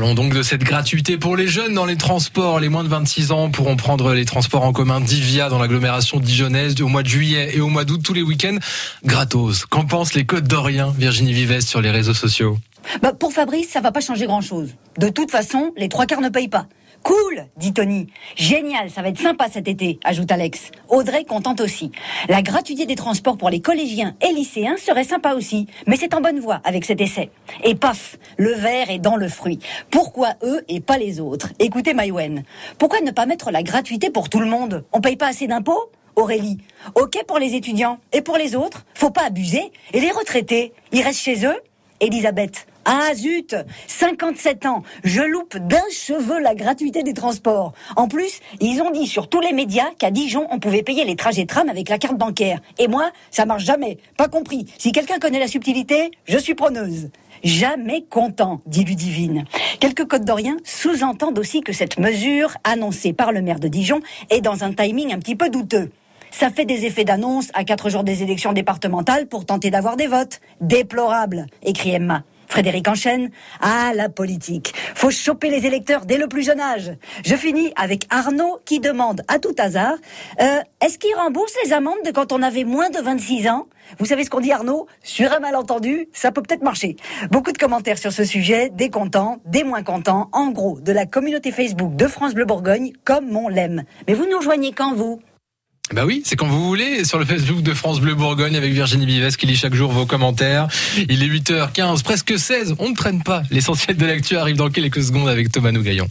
Parlons donc de cette gratuité pour les jeunes dans les transports. Les moins de 26 ans pourront prendre les transports en commun d'Ivia dans l'agglomération dijonnaise au mois de juillet et au mois d'août tous les week-ends gratos. Qu'en pensent les Côtes d'Orient, Virginie Vives sur les réseaux sociaux? Bah, Pour Fabrice, ça va pas changer grand-chose. De toute façon, les trois quarts ne payent pas. Cool, dit Tony. Génial, ça va être sympa cet été, ajoute Alex. Audrey contente aussi. La gratuité des transports pour les collégiens et lycéens serait sympa aussi, mais c'est en bonne voie avec cet essai. Et paf, le verre est dans le fruit. Pourquoi eux et pas les autres? Écoutez Maïwen. Pourquoi ne pas mettre la gratuité pour tout le monde? On paye pas assez d'impôts? Aurélie. Ok pour les étudiants et pour les autres, faut pas abuser. Et les retraités, ils restent chez eux? Elisabeth. Ah zut 57 ans, je loupe d'un cheveu la gratuité des transports. En plus, ils ont dit sur tous les médias qu'à Dijon, on pouvait payer les trajets tram avec la carte bancaire. Et moi, ça marche jamais. Pas compris. Si quelqu'un connaît la subtilité, je suis preneuse. Jamais content, dit Ludivine. Quelques Côtes d'Orient sous-entendent aussi que cette mesure, annoncée par le maire de Dijon, est dans un timing un petit peu douteux. Ça fait des effets d'annonce à quatre jours des élections départementales pour tenter d'avoir des votes. Déplorable, écrit Emma. Frédéric enchaîne. Ah, la politique. Faut choper les électeurs dès le plus jeune âge. Je finis avec Arnaud qui demande à tout hasard, euh, est-ce qu'il rembourse les amendes de quand on avait moins de 26 ans? Vous savez ce qu'on dit Arnaud? Sur un malentendu, ça peut peut-être marcher. Beaucoup de commentaires sur ce sujet, des contents, des moins contents, en gros, de la communauté Facebook de France Bleu Bourgogne, comme on l'aime. Mais vous nous rejoignez quand vous? Bah oui, c'est quand vous voulez, sur le Facebook de France Bleu Bourgogne avec Virginie Vives qui lit chaque jour vos commentaires. Il est 8h15, presque 16, on ne traîne pas. L'essentiel de l'actu arrive dans quelques secondes avec Thomas Nougaillon.